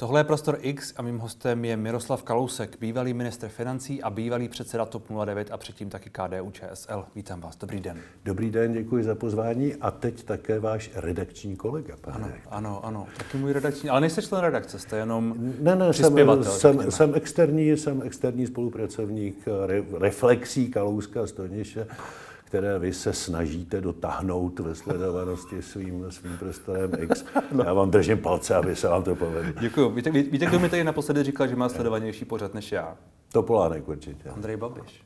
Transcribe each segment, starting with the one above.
Tohle je Prostor X a mým hostem je Miroslav Kalousek, bývalý ministr financí a bývalý předseda TOP 09 a předtím taky KDU ČSL. Vítám vás, dobrý den. Dobrý den, děkuji za pozvání a teď také váš redakční kolega. Pane ano, ano, ano, taky můj redakční, ale nejste člen redakce, jste jenom Ne, ne, jsem, jsem, jsem, externí, jsem externí spolupracovník re, reflexí Kalouska Stoniše které vy se snažíte dotáhnout ve sledovanosti svým, svým prostorem X. No. Já vám držím palce, aby se vám to povedlo. Děkuji. Víte, víte, kdo mi tady naposledy říkal, že má sledovanější pořad než já? Topolánek určitě. Andrej Babiš.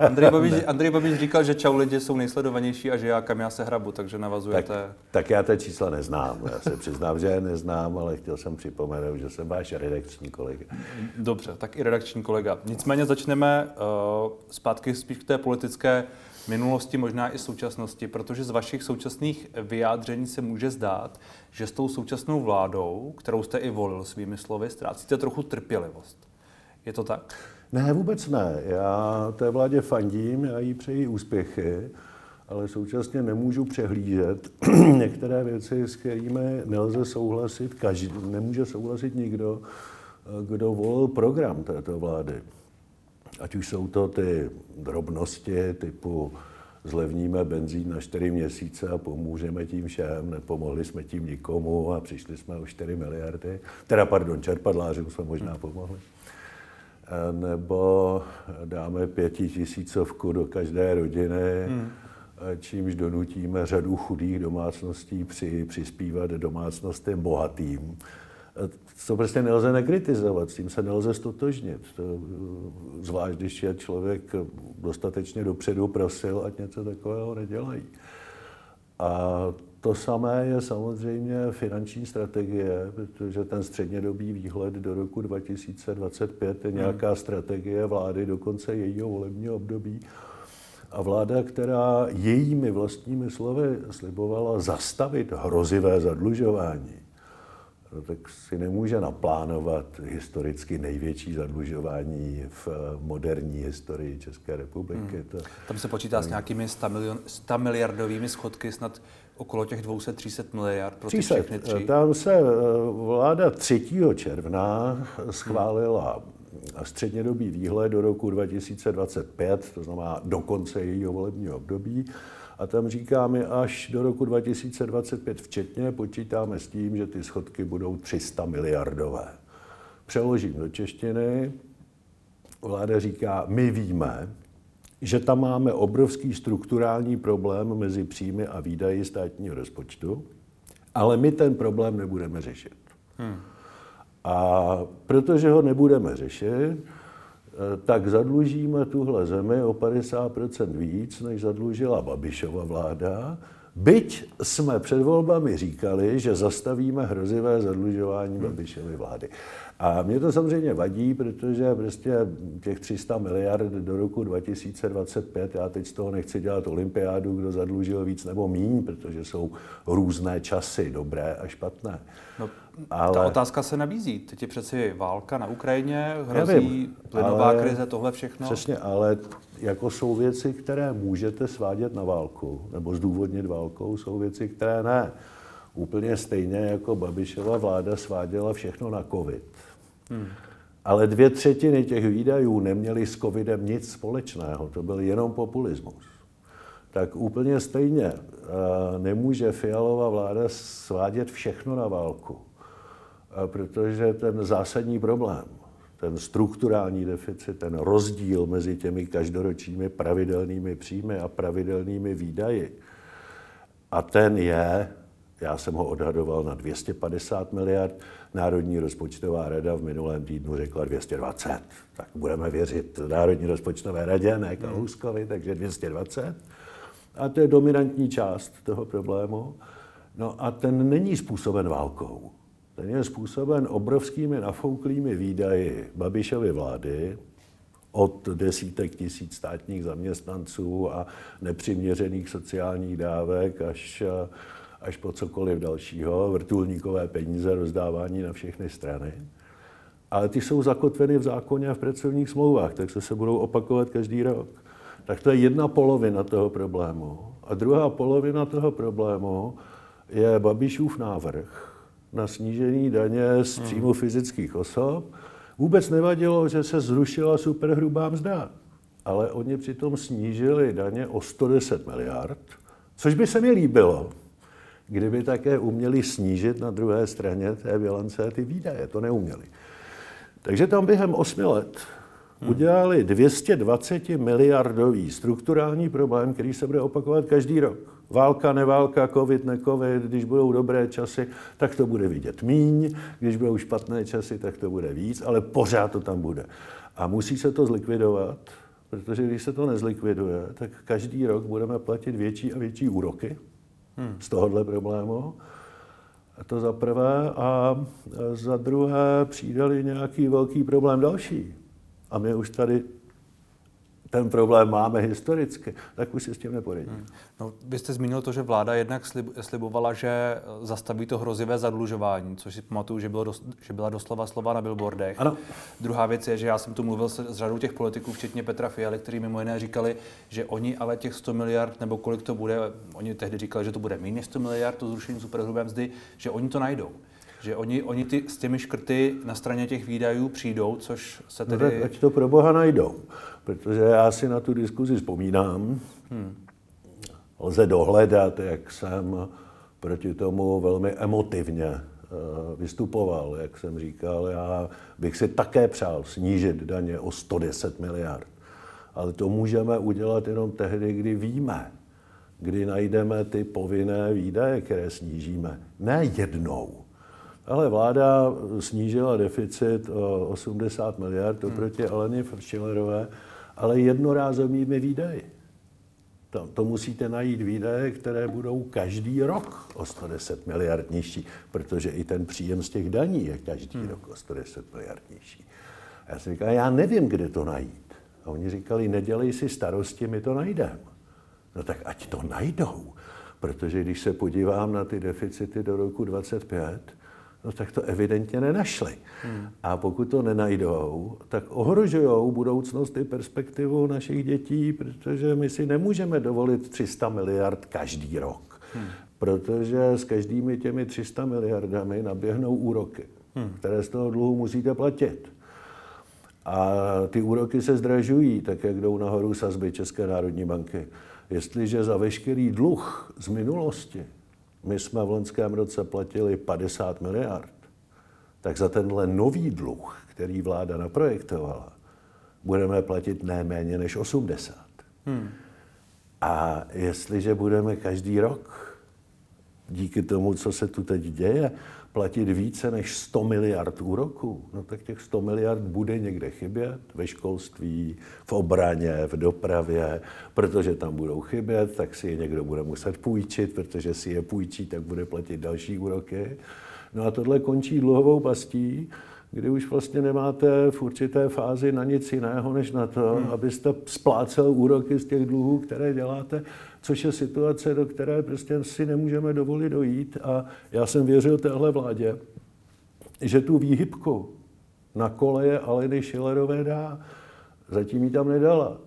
Andrej Babiš, Andrej Babiš říkal, že čau lidi jsou nejsledovanější a že já kam já se hrabu, takže navazujete. Tak, tak já ta čísla neznám. Já se přiznám, že je neznám, ale chtěl jsem připomenout, že jsem váš redakční kolega. Dobře, tak i redakční kolega. Nicméně začneme uh, zpátky spíš k té politické minulosti, možná i současnosti, protože z vašich současných vyjádření se může zdát, že s tou současnou vládou, kterou jste i volil svými slovy, ztrácíte trochu trpělivost. Je to tak? Ne, vůbec ne. Já té vládě fandím, já jí přeji úspěchy, ale současně nemůžu přehlížet některé věci, s kterými nelze souhlasit, každý, nemůže souhlasit nikdo, kdo volil program této vlády. Ať už jsou to ty drobnosti typu zlevníme benzín na 4 měsíce a pomůžeme tím všem, nepomohli jsme tím nikomu a přišli jsme o 4 miliardy, teda pardon, čerpadlářům jsme možná pomohli. Nebo dáme pětitisícovku do každé rodiny, hmm. čímž donutíme řadu chudých domácností při, přispívat domácnostem bohatým to prostě nelze nekritizovat, s tím se nelze stotožnit. To, zvlášť, když je člověk dostatečně dopředu prosil, ať něco takového nedělají. A to samé je samozřejmě finanční strategie, protože ten střednědobý výhled do roku 2025 je nějaká hmm. strategie vlády do konce jejího volebního období. A vláda, která jejími vlastními slovy slibovala zastavit hrozivé zadlužování, no tak si nemůže naplánovat historicky největší zadlužování v moderní historii České republiky. Hmm. To, Tam se počítá s nějakými 100, milion, 100 miliardovými schodky, snad okolo těch 200-300 miliard pro 300. všechny tři. Tam se eh, vláda 3. června schválila hmm. střednědobý výhled do roku 2025, to znamená do konce jejího volebního období. A tam říkáme, až do roku 2025 včetně počítáme s tím, že ty schodky budou 300 miliardové. Přeložím do češtiny. Vláda říká, my víme, že tam máme obrovský strukturální problém mezi příjmy a výdaji státního rozpočtu, ale my ten problém nebudeme řešit. Hmm. A protože ho nebudeme řešit, tak zadlužíme tuhle zemi o 50% víc, než zadlužila Babišova vláda, byť jsme před volbami říkali, že zastavíme hrozivé zadlužování Babišovy vlády. A mě to samozřejmě vadí, protože prostě těch 300 miliard do roku 2025, já teď z toho nechci dělat olympiádu, kdo zadlužil víc nebo míň, protože jsou různé časy, dobré a špatné. No, ale... Ta otázka se nabízí. Teď je přeci válka na Ukrajině, hrozí plynová ale... krize, tohle všechno. Přesně, ale jako jsou věci, které můžete svádět na válku, nebo zdůvodnit válkou, jsou věci, které ne. Úplně stejně jako Babišova vláda sváděla všechno na covid. Hmm. Ale dvě třetiny těch výdajů neměly s covidem nic společného. To byl jenom populismus. Tak úplně stejně eh, nemůže Fialová vláda svádět všechno na válku. Protože ten zásadní problém, ten strukturální deficit, ten rozdíl mezi těmi každoročními pravidelnými příjmy a pravidelnými výdaji, a ten je já jsem ho odhadoval na 250 miliard. Národní rozpočtová rada v minulém týdnu řekla 220. Tak budeme věřit Národní rozpočtové radě, ne Kalouskovi, takže 220. A to je dominantní část toho problému. No a ten není způsoben válkou. Ten je způsoben obrovskými nafouklými výdaji Babišovy vlády, od desítek tisíc státních zaměstnanců a nepřiměřených sociálních dávek až až po cokoliv dalšího, vrtulníkové peníze, rozdávání na všechny strany. Ale ty jsou zakotveny v zákoně a v pracovních smlouvách, takže se budou opakovat každý rok. Tak to je jedna polovina toho problému. A druhá polovina toho problému je Babišův návrh na snížení daně z příjmu fyzických osob. Vůbec nevadilo, že se zrušila superhrubá mzda, ale oni přitom snížili daně o 110 miliard, což by se mi líbilo, kdyby také uměli snížit na druhé straně té bilance ty výdaje. To neuměli. Takže tam během osmi let udělali 220 miliardový strukturální problém, který se bude opakovat každý rok. Válka, neválka, covid, necovid, když budou dobré časy, tak to bude vidět míň, když budou špatné časy, tak to bude víc, ale pořád to tam bude. A musí se to zlikvidovat, protože když se to nezlikviduje, tak každý rok budeme platit větší a větší úroky hmm. z tohohle problému. A to za prvé. A za druhé přidali nějaký velký problém další. A my už tady ten problém máme historicky, tak už si s tím neporadí. Hmm. No, vy jste zmínil to, že vláda jednak slib, slibovala, že zastaví to hrozivé zadlužování, což si pamatuju, že, bylo dos, že byla doslova slova na billboardech. Ano. Druhá věc je, že já jsem tu mluvil s, s řadou těch politiků, včetně Petra Fialy, kteří mimo jiné říkali, že oni ale těch 100 miliard, nebo kolik to bude, oni tehdy říkali, že to bude méně 100 miliard, to zrušení superhrubé mzdy, že oni to najdou že oni, oni ty, s těmi škrty na straně těch výdajů přijdou, což se no tedy... No tak ať to pro boha najdou, protože já si na tu diskuzi vzpomínám. Hmm. Lze dohledat, jak jsem proti tomu velmi emotivně eh, vystupoval, jak jsem říkal, já bych si také přál snížit daně o 110 miliard. Ale to můžeme udělat jenom tehdy, kdy víme, kdy najdeme ty povinné výdaje, které snížíme. Ne jednou, ale vláda snížila deficit o 80 miliard oproti hmm. Aleně Schillerové, ale jednorázovými výdaji. To, to musíte najít výdaje, které budou každý rok o 110 miliard nižší, protože i ten příjem z těch daní je každý hmm. rok o 110 miliard nižší. A já jsem říkal, já nevím, kde to najít. A oni říkali, nedělej si starosti, my to najdeme. No tak ať to najdou, protože když se podívám na ty deficity do roku 25, no tak to evidentně nenašli. Hmm. A pokud to nenajdou, tak ohrožují budoucnost i perspektivu našich dětí, protože my si nemůžeme dovolit 300 miliard každý rok. Hmm. Protože s každými těmi 300 miliardami naběhnou úroky, hmm. které z toho dluhu musíte platit. A ty úroky se zdražují, tak jak jdou nahoru sazby České národní banky. Jestliže za veškerý dluh z minulosti my jsme v loňském roce platili 50 miliard, tak za tenhle nový dluh, který vláda naprojektovala, budeme platit ne méně než 80. Hmm. A jestliže budeme každý rok, díky tomu, co se tu teď děje, platit více než 100 miliard úroků, no tak těch 100 miliard bude někde chybět ve školství, v obraně, v dopravě, protože tam budou chybět, tak si je někdo bude muset půjčit, protože si je půjčí, tak bude platit další úroky. No a tohle končí dluhovou pastí, kdy už vlastně nemáte v určité fázi na nic jiného, než na to, hmm. abyste splácel úroky z těch dluhů, které děláte, což je situace, do které prostě si nemůžeme dovolit dojít. A já jsem věřil téhle vládě, že tu výhybku na koleje Aleny Šilerové dá. Zatím ji tam nedala.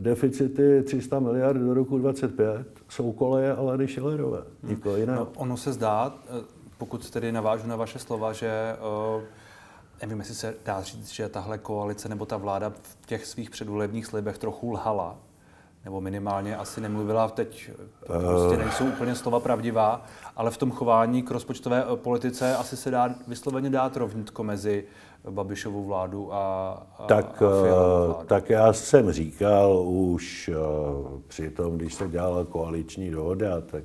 Deficity 300 miliard do roku 2025 jsou koleje Aleny Šilerové. Nikoho jiného. No, ono se zdá, eh, pokud tedy navážu na vaše slova, že uh nevím, jestli se dá říct, že tahle koalice nebo ta vláda v těch svých předvolebních slibech trochu lhala, nebo minimálně asi nemluvila teď, prostě nejsou úplně slova pravdivá, ale v tom chování k rozpočtové eh, politice asi se dá vysloveně dát rovnitko mezi Babišovou vládu a, a tak, a eh, vládu. tak já jsem říkal už eh, při tom, když se dělala koaliční dohoda, tak,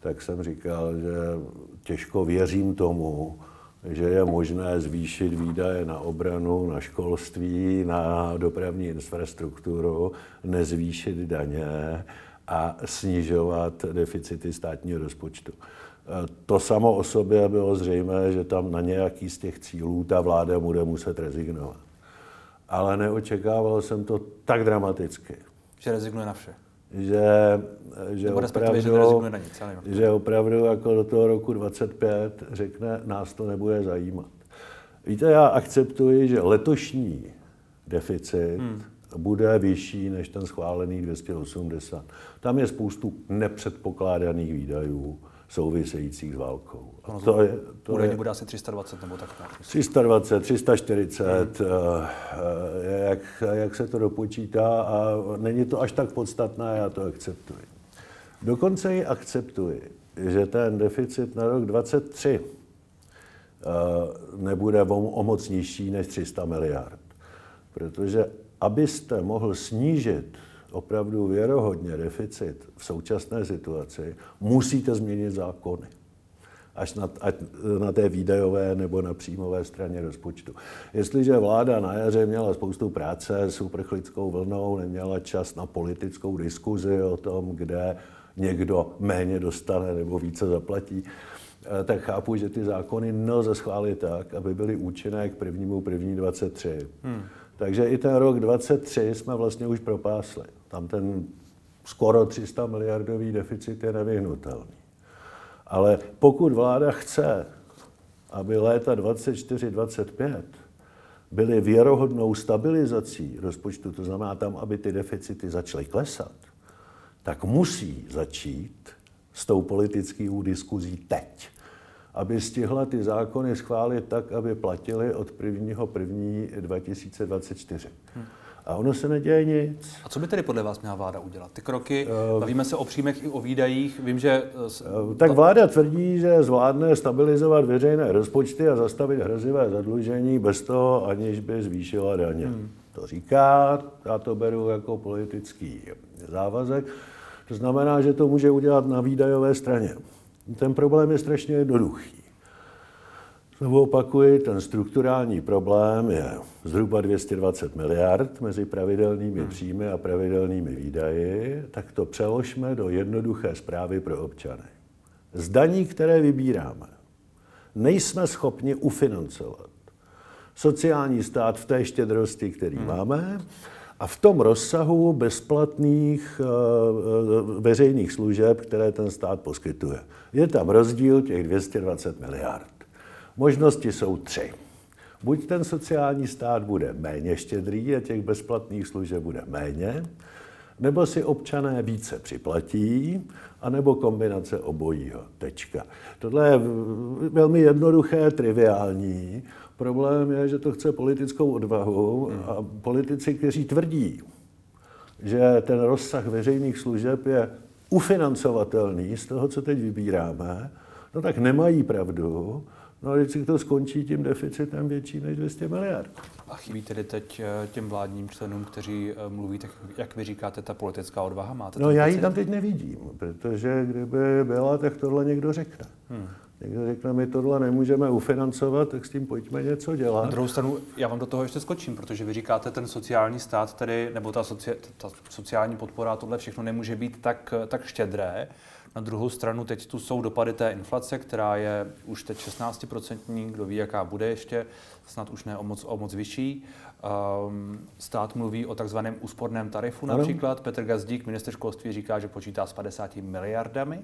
tak jsem říkal, že těžko věřím tomu, že je možné zvýšit výdaje na obranu, na školství, na dopravní infrastrukturu, nezvýšit daně a snižovat deficity státního rozpočtu. To samo o sobě bylo zřejmé, že tam na nějaký z těch cílů ta vláda bude muset rezignovat. Ale neočekával jsem to tak dramaticky. Že rezignuje na vše že, že, opravdu, že, nic, že opravdu jako do toho roku 25 řekne, nás to nebude zajímat. Víte, já akceptuji, že letošní deficit hmm. bude vyšší než ten schválený 280. Tam je spoustu nepředpokládaných výdajů, souvisejících s válkou. A to je, to je, bude asi 320 nebo tak nějak. 320, 340, hmm. jak, jak se to dopočítá a není to až tak podstatné, já to akceptuji. Dokonce i akceptuji, že ten deficit na rok 2023 nebude o moc nižší než 300 miliard. Protože abyste mohl snížit opravdu věrohodně deficit v současné situaci, musíte změnit zákony. Až na, ať na té výdajové nebo na příjmové straně rozpočtu. Jestliže vláda na jaře měla spoustu práce s uprchlickou vlnou, neměla čas na politickou diskuzi o tom, kde někdo méně dostane nebo více zaplatí, eh, tak chápu, že ty zákony nelze schválit tak, aby byly účinné k prvnímu první 23. Hmm. Takže i ten rok 23 jsme vlastně už propásli. Tam ten skoro 300 miliardový deficit je nevyhnutelný. Ale pokud vláda chce, aby léta 24-25 byly věrohodnou stabilizací rozpočtu, to znamená tam, aby ty deficity začaly klesat, tak musí začít s tou politickou diskuzí teď aby stihla ty zákony schválit tak, aby platily od 1. 1. 2024. Hmm. A ono se neděje nic. A co by tedy podle vás měla vláda udělat? Ty kroky, uh, bavíme se o příjmech i o výdajích, vím, že... Uh, tak vláda tvrdí, že zvládne stabilizovat veřejné rozpočty a zastavit hrozivé zadlužení bez toho, aniž by zvýšila daně. Hmm. To říká, já to beru jako politický závazek. To znamená, že to může udělat na výdajové straně. Ten problém je strašně jednoduchý. Znovu opakuji, ten strukturální problém je zhruba 220 miliard mezi pravidelnými hmm. příjmy a pravidelnými výdaji, tak to přeložme do jednoduché zprávy pro občany. Zdaní, které vybíráme, nejsme schopni ufinancovat sociální stát v té štědrosti, který hmm. máme, a v tom rozsahu bezplatných eh, eh, veřejných služeb, které ten stát poskytuje. Je tam rozdíl těch 220 miliard. Možnosti jsou tři. Buď ten sociální stát bude méně štědrý a těch bezplatných služeb bude méně, nebo si občané více připlatí, anebo kombinace obojího. Tečka. Tohle je velmi jednoduché, triviální. Problém je, že to chce politickou odvahu a politici, kteří tvrdí, že ten rozsah veřejných služeb je ufinancovatelný z toho, co teď vybíráme, no tak nemají pravdu, No a vždycky to skončí tím deficitem větší než 200 miliard. A chybí tedy teď eh, těm vládním členům, kteří eh, mluví, tak jak vy říkáte, ta politická odvaha? Máte no já ji tam teď nevidím, protože kdyby byla, tak tohle někdo řekne. Hmm. Někdo řekne, my tohle nemůžeme ufinancovat, tak s tím pojďme něco dělat. Na druhou stranu, já vám do toho ještě skočím, protože vy říkáte, ten sociální stát, tedy, nebo ta, soci, ta sociální podpora, tohle všechno nemůže být tak, tak štědré. Na druhou stranu teď tu jsou dopady té inflace, která je už teď 16%, kdo ví, jaká bude ještě, snad už ne o moc, o moc vyšší. Um, stát mluví o takzvaném úsporném tarifu například. Ano. Petr Gazdík, minister školství, říká, že počítá s 50 miliardami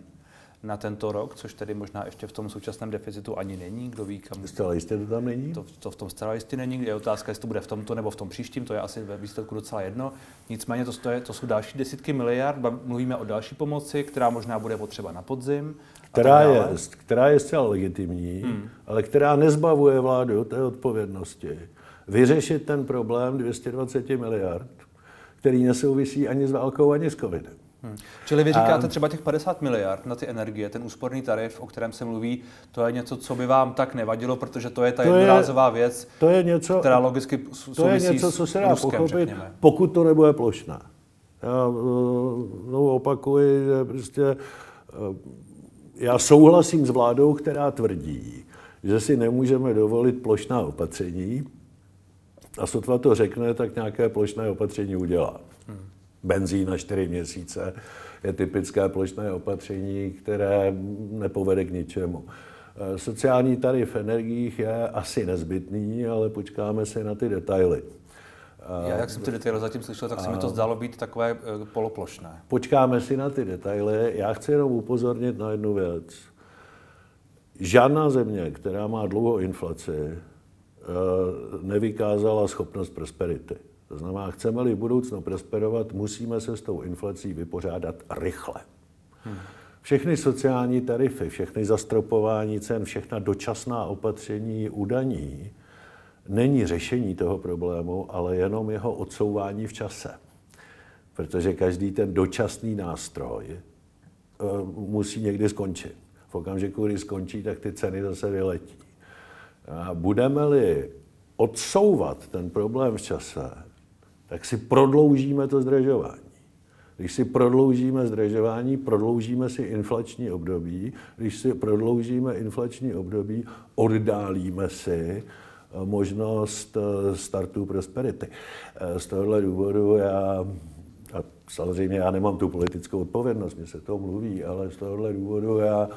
na tento rok, což tedy možná ještě v tom současném deficitu ani není, kdo ví, kam... Zcela jistě to tam není? To, to v tom zcela jistě není, je otázka, jestli to bude v tomto nebo v tom příštím, to je asi ve výsledku docela jedno. Nicméně to, to, je, to jsou další desítky miliard, mluvíme o další pomoci, která možná bude potřeba na podzim. Která je, která je zcela legitimní, hmm. ale která nezbavuje vládu té odpovědnosti vyřešit ten problém 220 miliard, který nesouvisí ani s válkou, ani s covidem. Hmm. Čili vy říkáte a... třeba těch 50 miliard na ty energie, ten úsporný tarif, o kterém se mluví, to je něco, co by vám tak nevadilo, protože to je ta to jednorázová je, věc, to je něco, která logicky souvisí To je něco, co se dá Ruskem, pochopit, řekněme. pokud to nebude plošné. Já no, opakuji, že prostě eh, já souhlasím s vládou, která tvrdí, že si nemůžeme dovolit plošná opatření a sotva to řekne, tak nějaké plošné opatření udělá. Benzín na 4 měsíce je typické plošné opatření, které nepovede k ničemu. Eh, sociální tarif energiích je asi nezbytný, ale počkáme si na ty detaily. Já, jak jsem ty detaily zatím slyšel, tak se mi to zdálo být takové eh, poloplošné. Počkáme si na ty detaily. Já chci jenom upozornit na jednu věc. Žádná země, která má dlouhou inflaci, eh, nevykázala schopnost prosperity. To znamená, chceme-li v budoucnu prosperovat, musíme se s tou inflací vypořádat rychle. Všechny sociální tarify, všechny zastropování cen, všechna dočasná opatření udaní není řešení toho problému, ale jenom jeho odsouvání v čase. Protože každý ten dočasný nástroj eh, musí někdy skončit. V okamžiku, kdy skončí, tak ty ceny zase vyletí. Budeme-li odsouvat ten problém v čase, tak si prodloužíme to zdražování. Když si prodloužíme zdražování, prodloužíme si inflační období. Když si prodloužíme inflační období, oddálíme si eh, možnost eh, startu prosperity. Eh, z tohohle důvodu já, a samozřejmě já nemám tu politickou odpovědnost, mě se to mluví, ale z tohohle důvodu já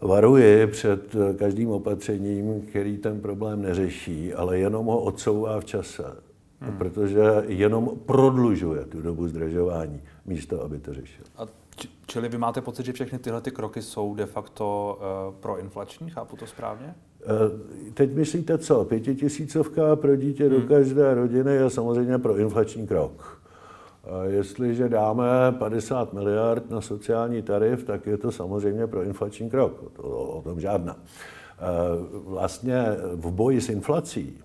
varuji před každým opatřením, který ten problém neřeší, ale jenom ho odsouvá v čase hmm. protože jenom prodlužuje tu dobu zdražování, místo aby to řešil. A čili vy máte pocit, že všechny tyhle ty kroky jsou de facto uh, proinflační, chápu to správně? Uh, teď myslíte co? Pětitisícovka pro dítě hmm. do každé rodiny je samozřejmě proinflační krok. A jestliže dáme 50 miliard na sociální tarif, tak je to samozřejmě proinflační krok. To, o tom žádná. Vlastně v boji s inflací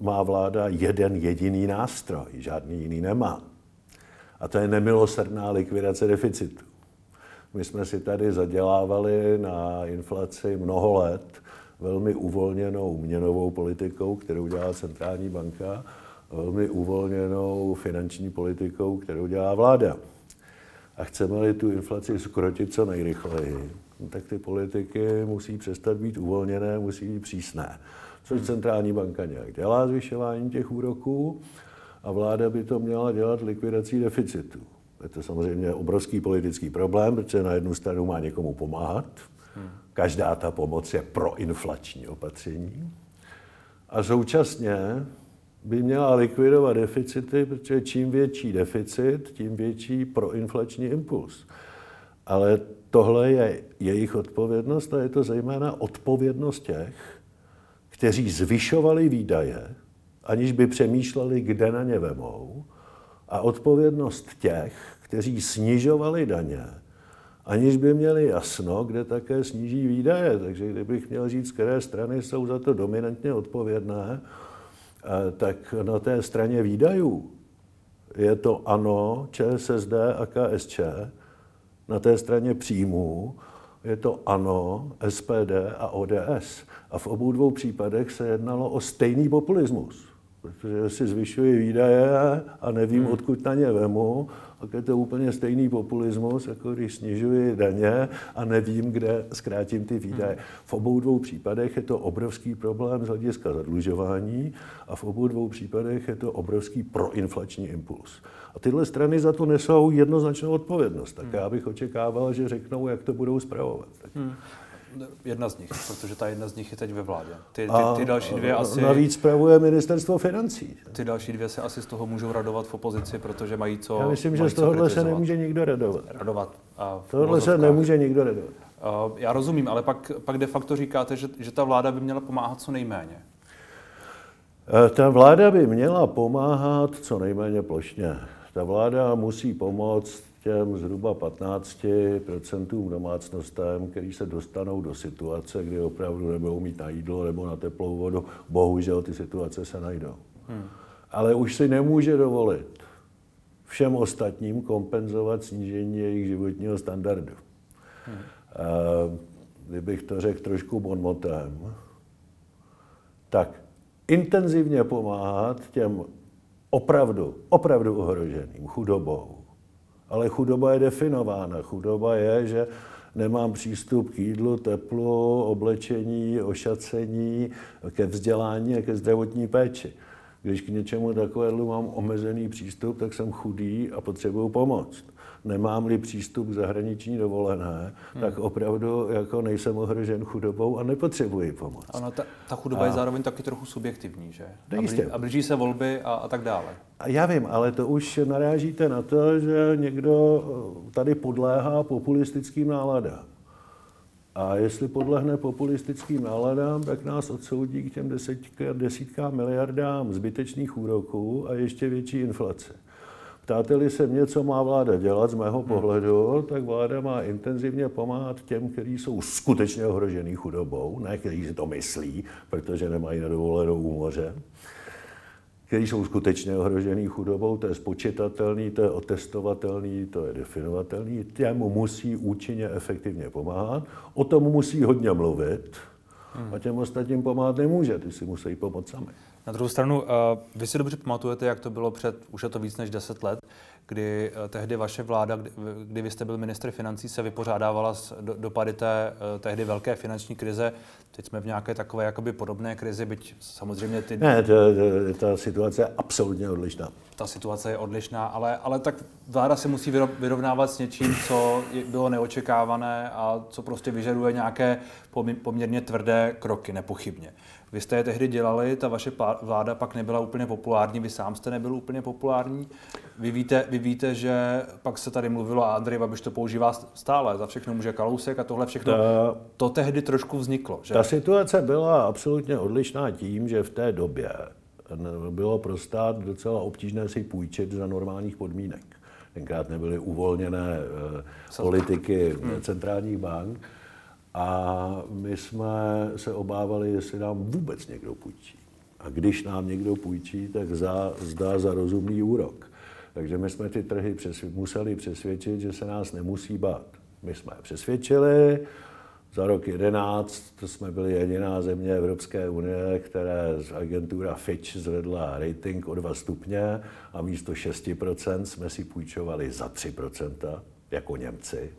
má vláda jeden jediný nástroj, žádný jiný nemá. A to je nemilosrdná likvidace deficitu. My jsme si tady zadělávali na inflaci mnoho let velmi uvolněnou měnovou politikou, kterou dělá centrální banka, velmi uvolněnou finanční politikou, kterou dělá vláda. A chceme-li tu inflaci skrotit co nejrychleji, tak ty politiky musí přestat být uvolněné, musí být přísné což centrální banka nějak dělá zvyšování těch úroků a vláda by to měla dělat likvidací deficitu. Je to samozřejmě obrovský politický problém, protože na jednu stranu má někomu pomáhat, každá ta pomoc je proinflační opatření a současně by měla likvidovat deficity, protože čím větší deficit, tím větší proinflační impuls. Ale tohle je jejich odpovědnost a je to zejména odpovědnost těch, kteří zvyšovali výdaje, aniž by přemýšleli, kde na ně vemou, a odpovědnost těch, kteří snižovali daně, aniž by měli jasno, kde také sníží výdaje. Takže kdybych měl říct, které strany jsou za to dominantně odpovědné, eh, tak na té straně výdajů je to ANO, ČSSD a KSČ, na té straně příjmů je to ANO, SPD a ODS. A v obou dvou případech se jednalo o stejný populismus. Protože si zvyšuji výdaje a nevím, hmm. odkud na ně vemu, tak je to úplně stejný populismus, jako když snižuji daně a nevím, kde zkrátím ty výdaje. Hmm. V obou dvou případech je to obrovský problém z hlediska zadlužování a v obou dvou případech je to obrovský proinflační impuls. A tyhle strany za to nesou jednoznačnou odpovědnost. Tak hmm. já bych očekával, že řeknou, jak to budou zpravovat. Hmm. Jedna z nich, protože ta jedna z nich je teď ve vládě. Ty, ty, ty další dvě asi... Navíc spravuje ministerstvo financí. Ty další dvě se asi z toho můžou radovat v opozici, protože mají co Já myslím, že z tohohle se nemůže nikdo radovat. Radovat. A tohle se nemůže nikdo radovat. Já rozumím, ale pak, pak de facto říkáte, že, že ta vláda by měla pomáhat co nejméně. Eh, ta vláda by měla pomáhat co nejméně plošně. Ta vláda musí pomoct těm zhruba 15% domácnostem, který se dostanou do situace, kdy opravdu nebudou mít na jídlo nebo na teplou vodu. Bohužel ty situace se najdou. Hmm. Ale už si nemůže dovolit všem ostatním kompenzovat snížení jejich životního standardu. Hmm. Kdybych to řekl trošku bonmotem, tak intenzivně pomáhat těm opravdu, opravdu ohroženým chudobou, ale chudoba je definována. Chudoba je, že nemám přístup k jídlu, teplu, oblečení, ošacení, ke vzdělání a ke zdravotní péči. Když k něčemu takovému mám omezený přístup, tak jsem chudý a potřebuju pomoc nemám-li přístup k zahraniční dovolené, hmm. tak opravdu jako nejsem ohrožen chudobou a nepotřebuji pomoc. Ano, ta, ta chudoba a... je zároveň taky trochu subjektivní, že? A, blíží, a blíží se volby a, a tak dále. A já vím, ale to už narážíte na to, že někdo tady podléhá populistickým náladám. A jestli podlehne populistickým náladám, tak nás odsoudí k těm desítkám miliardám zbytečných úroků a ještě větší inflace. Ptáte-li se mě, co má vláda dělat z mého pohledu, tak vláda má intenzivně pomáhat těm, kteří jsou skutečně ohrožený chudobou, ne kteří si to myslí, protože nemají na dovolenou u moře, kteří jsou skutečně ohrožený chudobou, to je spočitatelný, to je otestovatelný, to je definovatelný, těm musí účinně efektivně pomáhat, o tom musí hodně mluvit a těm ostatním pomáhat nemůže, ty si musí pomoct sami. Na druhou stranu, uh, vy si dobře pamatujete, jak to bylo před, už je to víc než 10 let, kdy uh, tehdy vaše vláda, kdy, kdy vy jste byl ministr financí, se vypořádávala s do, dopady té uh, tehdy velké finanční krize. Teď jsme v nějaké takové jakoby podobné krizi, byť samozřejmě ty... Ne, to, to, ta situace je absolutně odlišná. Ta situace je odlišná, ale, ale tak vláda se musí vyrovnávat s něčím, co bylo neočekávané a co prostě vyžaduje nějaké poměrně tvrdé kroky, nepochybně. Vy jste je tehdy dělali, ta vaše vláda pak nebyla úplně populární, vy sám jste nebyl úplně populární. Vy víte, vy víte že pak se tady mluvilo a Andrej Babiš to používá stále, za všechno může Kalousek a tohle všechno. Ta, to tehdy trošku vzniklo. Že? Ta situace byla absolutně odlišná tím, že v té době bylo pro stát docela obtížné si půjčit za normálních podmínek. Tenkrát nebyly uvolněné eh, politiky hmm. centrálních bank a my jsme se obávali, jestli nám vůbec někdo půjčí. A když nám někdo půjčí, tak za, zdá za rozumný úrok. Takže my jsme ty trhy přesvě- museli přesvědčit, že se nás nemusí bát. My jsme přesvědčili, za rok 11 jsme byli jediná země Evropské unie, které z agentura Fitch zvedla rating o 2 stupně a místo 6% jsme si půjčovali za 3%, jako Němci.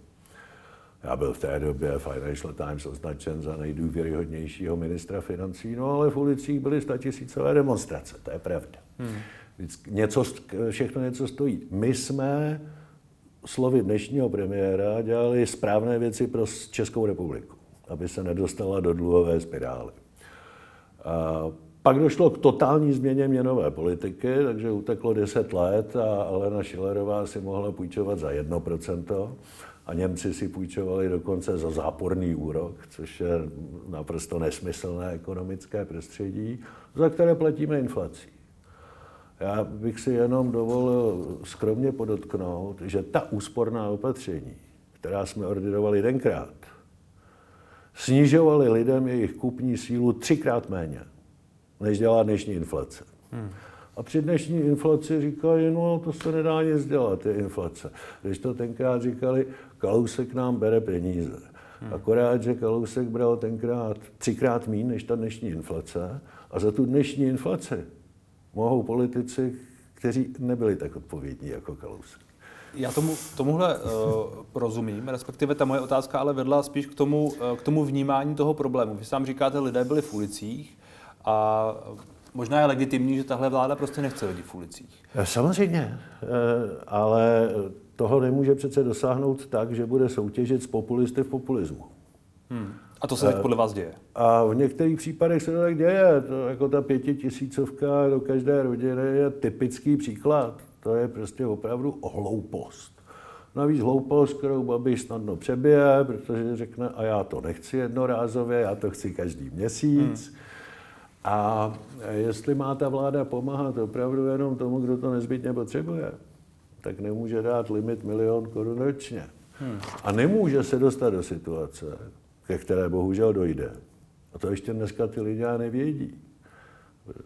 Já byl v té době Financial Times označen za nejdůvěryhodnějšího ministra financí, no ale v ulicích byly statisícové demonstrace, to je pravda. Hmm. Něco, všechno něco stojí. My jsme slovy dnešního premiéra dělali správné věci pro Českou republiku, aby se nedostala do dluhové spirály. A pak došlo k totální změně měnové politiky, takže uteklo 10 let a Alena Šilerová si mohla půjčovat za 1% a Němci si půjčovali dokonce za záporný úrok, což je naprosto nesmyslné ekonomické prostředí, za které platíme inflací. Já bych si jenom dovolil skromně podotknout, že ta úsporná opatření, která jsme ordinovali tenkrát, snižovaly lidem jejich kupní sílu třikrát méně, než dělá dnešní inflace. Hmm. A při dnešní inflaci říkají, no to se nedá nic dělat, je inflace. Když to tenkrát říkali, Kalousek nám bere peníze. Hmm. Akorát, že Kalousek bral tenkrát třikrát méně než ta dnešní inflace a za tu dnešní inflaci mohou politici, kteří nebyli tak odpovědní jako Kalousek. Já tomu, tomuhle uh, rozumím, respektive ta moje otázka ale vedla spíš k tomu, uh, k tomu vnímání toho problému. Vy sám říkáte, lidé byli v ulicích a možná je legitimní, že tahle vláda prostě nechce lidi v ulicích. Eh, samozřejmě, ale toho nemůže přece dosáhnout tak, že bude soutěžit s populisty v populismu. Hmm. A to se tak podle vás děje? A v některých případech se to tak děje. To, jako ta pětitisícovka do každé rodiny je typický příklad. To je prostě opravdu hloupost. Navíc hloupost, kterou Babiš snadno přebije, protože řekne, a já to nechci jednorázově, já to chci každý měsíc. Hmm. A jestli má ta vláda pomáhat opravdu jenom tomu, kdo to nezbytně potřebuje, tak nemůže dát limit milion korun ročně. Hmm. A nemůže se dostat do situace, ke které bohužel dojde. A to ještě dneska ty lidé nevědí.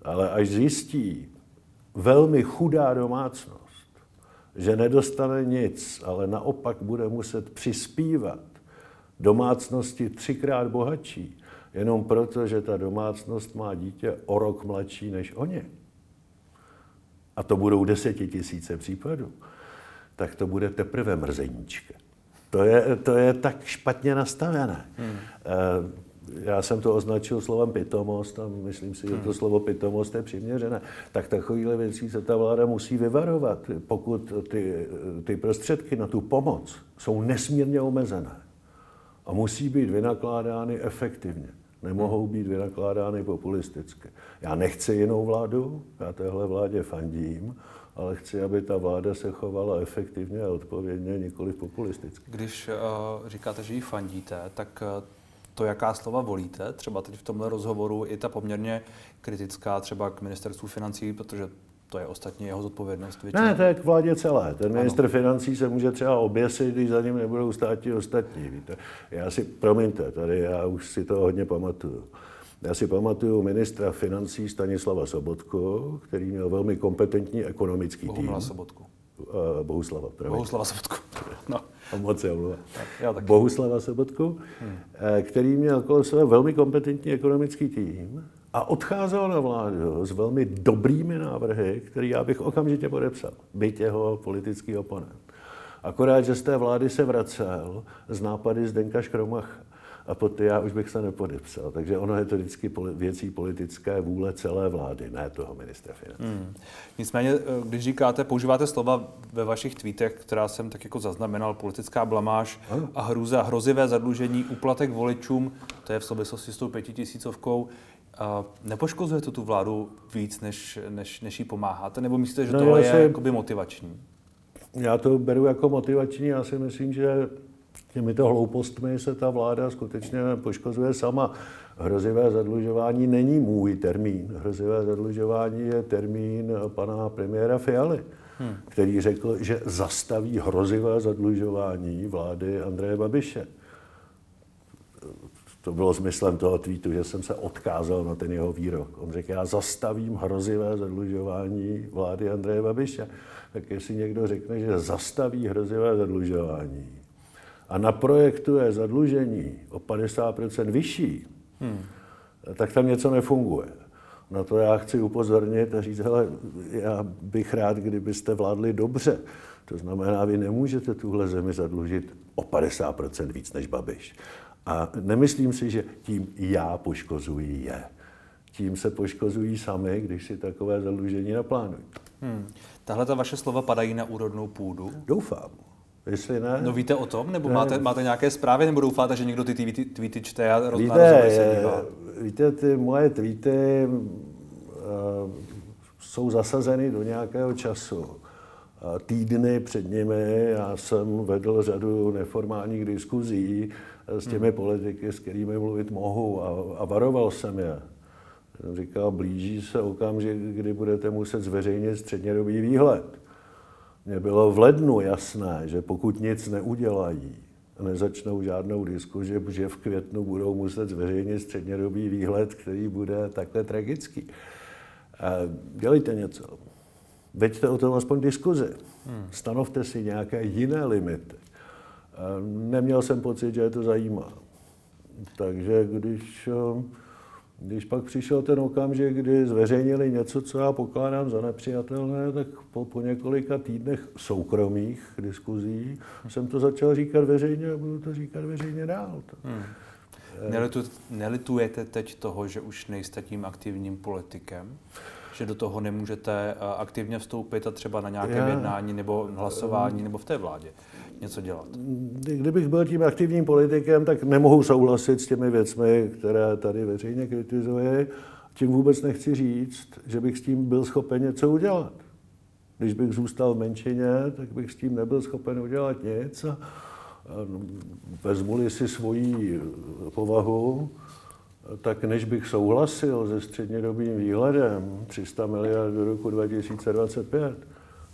Ale až zjistí velmi chudá domácnost, že nedostane nic, ale naopak bude muset přispívat domácnosti třikrát bohatší, jenom proto, že ta domácnost má dítě o rok mladší než oni. A to budou desetitisíce případů. Tak to bude teprve mrzeníčka. To je, to je tak špatně nastavené. Hmm. Já jsem to označil slovem pitomost a myslím si, že to hmm. slovo pitomost je přiměřené. Tak takovýhle věcí se ta vláda musí vyvarovat, pokud ty, ty prostředky na tu pomoc jsou nesmírně omezené a musí být vynakládány efektivně. Nemohou být vynakládány populisticky. Já nechci jinou vládu, já téhle vládě fandím, ale chci, aby ta vláda se chovala efektivně a odpovědně, nikoli populisticky. Když uh, říkáte, že ji fandíte, tak uh, to, jaká slova volíte, třeba teď v tomhle rozhovoru, i ta poměrně kritická třeba k ministerstvu financí, protože to je ostatně jeho zodpovědnost. Většinou. Ne, to je k vládě celé. Ten ministr ano. financí se může třeba oběsit, když za ním nebudou stát ostatní. Víte? Já si, promiňte, tady já už si to hodně pamatuju. Já si pamatuju ministra financí Stanislava Sobotku, který měl velmi kompetentní ekonomický Bohumila tým. Sobotku. Uh, Bohuslava. Pravý. Bohuslava Sobotku. No. A moc se omlouvám. Bohuslava Sobotku, hmm. který měl kolem sebe velmi kompetentní ekonomický tým a odcházel na vládu s velmi dobrými návrhy, který já bych okamžitě podepsal, byť jeho politický oponent. Akorát, že z té vlády se vracel z nápady Zdenka Škromacha a pod ty já už bych se nepodepsal. Takže ono je to vždycky věcí politické vůle celé vlády, ne toho ministra financí. Hmm. Nicméně, eh, když říkáte, používáte slova ve vašich tweetech, která jsem tak jako zaznamenal, politická blamáž ano. a hrůza, hrozivé zadlužení, úplatek voličům, to je v souvislosti s tou pětitisícovkou, Nepoškozuje to tu vládu víc, než, než, než jí pomáháte? Nebo myslíte, že no, tohle je jakoby motivační? Já to beru jako motivační. Já si myslím, že těmito hloupostmi se ta vláda skutečně poškozuje sama. Hrozivé zadlužování není můj termín. Hrozivé zadlužování je termín pana premiéra Fialy, hmm. který řekl, že zastaví hrozivé zadlužování vlády Andreje Babiše. To bylo smyslem toho tweetu, že jsem se odkázal na ten jeho výrok. On řekl, já zastavím hrozivé zadlužování vlády Andreje Babiše. Tak jestli někdo řekne, že zastaví hrozivé zadlužování a naprojektuje zadlužení o 50% vyšší, hmm. tak tam něco nefunguje. Na to já chci upozornit a říct, hele, já bych rád, kdybyste vládli dobře. To znamená, vy nemůžete tuhle zemi zadlužit o 50% víc než Babiš. A nemyslím si, že tím já poškozuji je. Tím se poškozují sami, když si takové zadlužení naplánují. Hmm. Tahle ta vaše slova padají na úrodnou půdu? Doufám. Jestli ne. No víte o tom? Nebo ne. máte, máte nějaké zprávy? Nebo doufáte, že někdo ty tweety, tweety čte a roz, víte, se dívá? Víte, ty moje tweety uh, jsou zasazeny do nějakého času. Týdny před nimi já jsem vedl řadu neformálních diskuzí s těmi hmm. politiky, s kterými mluvit mohu a, a varoval jsem je. Jsem říkal, blíží se okamžik, kdy budete muset zveřejnit střednědobý výhled. Mně bylo v lednu jasné, že pokud nic neudělají, nezačnou žádnou diskuzi, že v květnu budou muset zveřejnit střednědobý výhled, který bude takhle tragický. Dělejte něco. Veďte o tom aspoň diskuzi. Hmm. Stanovte si nějaké jiné limity. Neměl jsem pocit, že je to zajímá. Takže když, když pak přišel ten okamžik, kdy zveřejnili něco, co já pokládám za nepřijatelné, tak po, po několika týdnech soukromých diskuzí jsem to začal říkat veřejně a budu to říkat veřejně dál. Hmm. Nelitu, nelitujete teď toho, že už nejste tím aktivním politikem? Že do toho nemůžete aktivně vstoupit a třeba na nějaké jednání nebo hlasování nebo v té vládě? něco dělat? Kdybych byl tím aktivním politikem, tak nemohu souhlasit s těmi věcmi, které tady veřejně kritizuji. Tím vůbec nechci říct, že bych s tím byl schopen něco udělat. Když bych zůstal v menšině, tak bych s tím nebyl schopen udělat nic. A vezmu-li si svoji povahu, tak než bych souhlasil se střednědobým výhledem 300 miliard do roku 2025,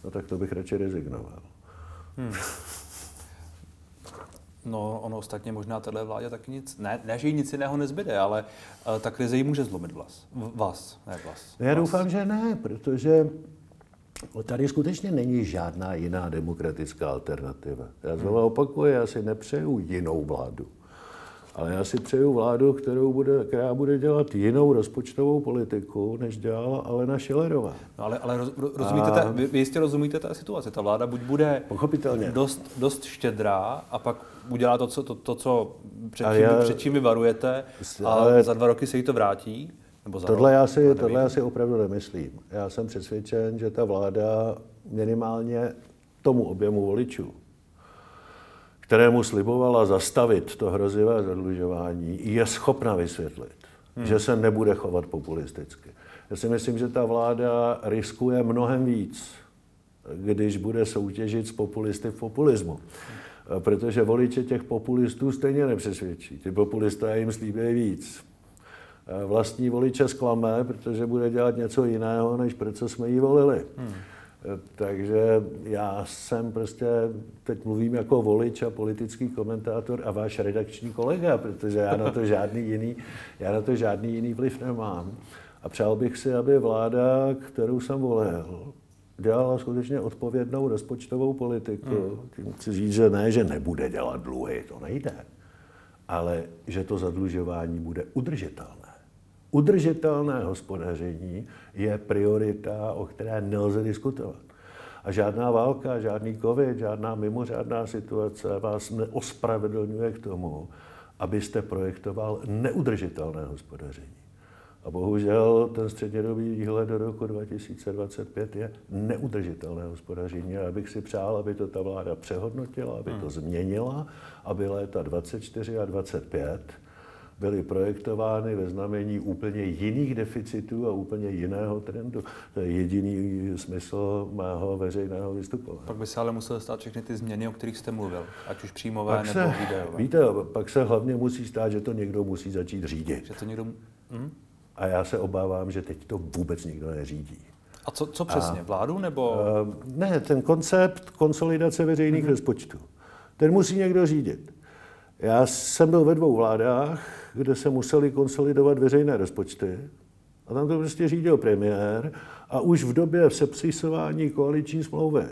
no tak to bych radši rezignoval. Hmm. No, ono ostatně možná téhle vládě taky nic, ne, ne že jí nic jiného nezbyde, ale uh, ta krize jí může zlomit vlas. Vás, ne vlas. Já doufám, že ne, protože tady skutečně není žádná jiná demokratická alternativa. Já znovu hmm. opakuju, já si nepřeju jinou vládu. Ale já si přeju vládu, kterou bude, která bude dělat jinou rozpočtovou politiku, než dělala Alena Šilerová. No ale, ale roz, rozumíte, a... ta, vy, vy jistě rozumíte té situaci. Ta vláda buď bude Pochopitelně. Dost, dost štědrá a pak udělá to, co, to, to, co před, čím, já, před čím vy varujete a ale... za dva roky se jí to vrátí? Nebo za tohle, rok, já si, tohle já si opravdu nemyslím. Já jsem přesvědčen, že ta vláda minimálně tomu objemu voličů, kterému slibovala zastavit to hrozivé zadlužování, je schopna vysvětlit, hmm. že se nebude chovat populisticky. Já si myslím, že ta vláda riskuje mnohem víc, když bude soutěžit s populisty v populismu. Protože voliče těch populistů stejně nepřesvědčí. Ty populisté jim slíbí víc. vlastní voliče zklame, protože bude dělat něco jiného, než pro co jsme ji volili. Hmm. Takže já jsem prostě, teď mluvím jako volič a politický komentátor a váš redakční kolega, protože já na to žádný jiný, já na to žádný jiný vliv nemám. A přál bych si, aby vláda, kterou jsem volil, dělala skutečně odpovědnou rozpočtovou politiku. Hmm. Tím chci říct, že ne, že nebude dělat dluhy, to nejde, ale že to zadlužování bude udržitelné. Udržitelné hospodaření je priorita, o které nelze diskutovat. A žádná válka, žádný covid, žádná mimořádná situace vás neospravedlňuje k tomu, abyste projektoval neudržitelné hospodaření. A bohužel ten střednědobý výhled do roku 2025 je neudržitelné hospodaření. A já bych si přál, aby to ta vláda přehodnotila, aby to hmm. změnila, aby léta 24 a 25 byly projektovány ve znamení úplně jiných deficitů a úplně jiného trendu. To je jediný smysl mého veřejného vystupování. Pak by se ale musel stát všechny ty změny, o kterých jste mluvil, ať už příjmové pak nebo se, videové. Víte, pak se hlavně musí stát, že to někdo musí začít řídit. Že to někdo... Hm? A já se obávám, že teď to vůbec nikdo neřídí. A co, co přesně? A, vládu nebo? Uh, ne, ten koncept konsolidace veřejných mm-hmm. rozpočtů. Ten musí někdo řídit. Já jsem byl ve dvou vládách, kde se museli konsolidovat veřejné rozpočty. A tam to prostě řídil premiér. A už v době sepsisování koaliční smlouvy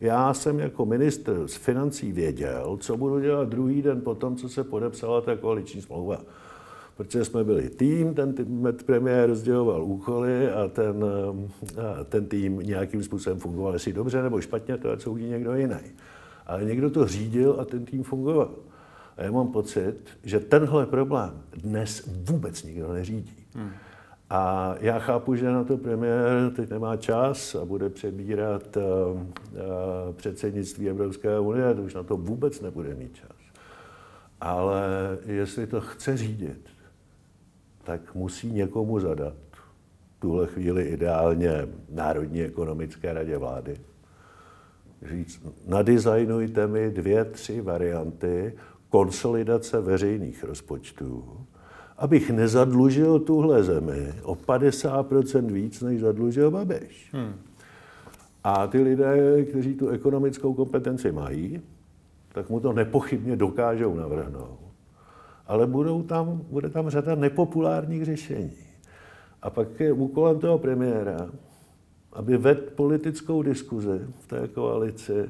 já jsem jako ministr z financí věděl, co budu dělat druhý den po tom, co se podepsala ta koaliční smlouva protože jsme byli tým, ten tým premiér rozděloval úkoly a ten, a ten tým nějakým způsobem fungoval, jestli dobře nebo špatně, to co uvidí někdo jiný. Ale někdo to řídil a ten tým fungoval. A já mám pocit, že tenhle problém dnes vůbec nikdo neřídí. Hmm. A já chápu, že na to premiér teď nemá čas a bude přebírat uh, uh, předsednictví Evropské unie, to už na to vůbec nebude mít čas. Ale jestli to chce řídit, tak musí někomu zadat, v tuhle chvíli ideálně Národní ekonomické radě vlády, říct, nadizajnujte mi dvě, tři varianty konsolidace veřejných rozpočtů, abych nezadlužil tuhle zemi o 50% víc, než zadlužil Babiš. Hmm. A ty lidé, kteří tu ekonomickou kompetenci mají, tak mu to nepochybně dokážou navrhnout ale budou tam, bude tam řada nepopulárních řešení. A pak je úkolem toho premiéra, aby vedl politickou diskuzi v té koalici eh,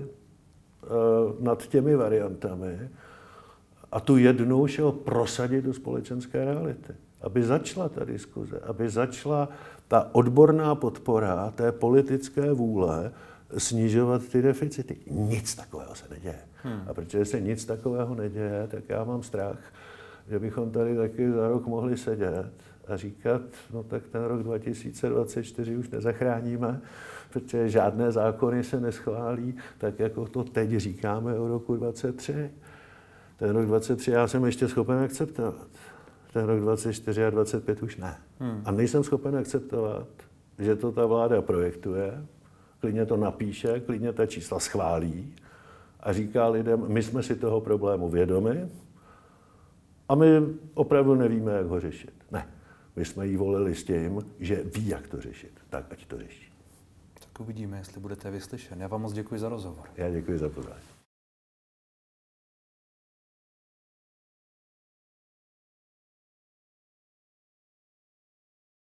nad těmi variantami a tu jednou šel prosadit do společenské reality. Aby začala ta diskuze, aby začala ta odborná podpora té politické vůle snižovat ty deficity. Nic takového se neděje. Hmm. A protože se nic takového neděje, tak já mám strach, že bychom tady taky za rok mohli sedět a říkat, no tak ten rok 2024 už nezachráníme, protože žádné zákony se neschválí, tak jako to teď říkáme o roku 2023. Ten rok 2023 já jsem ještě schopen akceptovat. Ten rok 2024 a 2025 už ne. Hmm. A nejsem schopen akceptovat, že to ta vláda projektuje, klidně to napíše, klidně ta čísla schválí a říká lidem, my jsme si toho problému vědomi, a my opravdu nevíme, jak ho řešit. Ne. My jsme jí volili s tím, že ví, jak to řešit. Tak ať to řeší. Tak uvidíme, jestli budete vyslyšen. Já vám moc děkuji za rozhovor. Já děkuji za pozvání.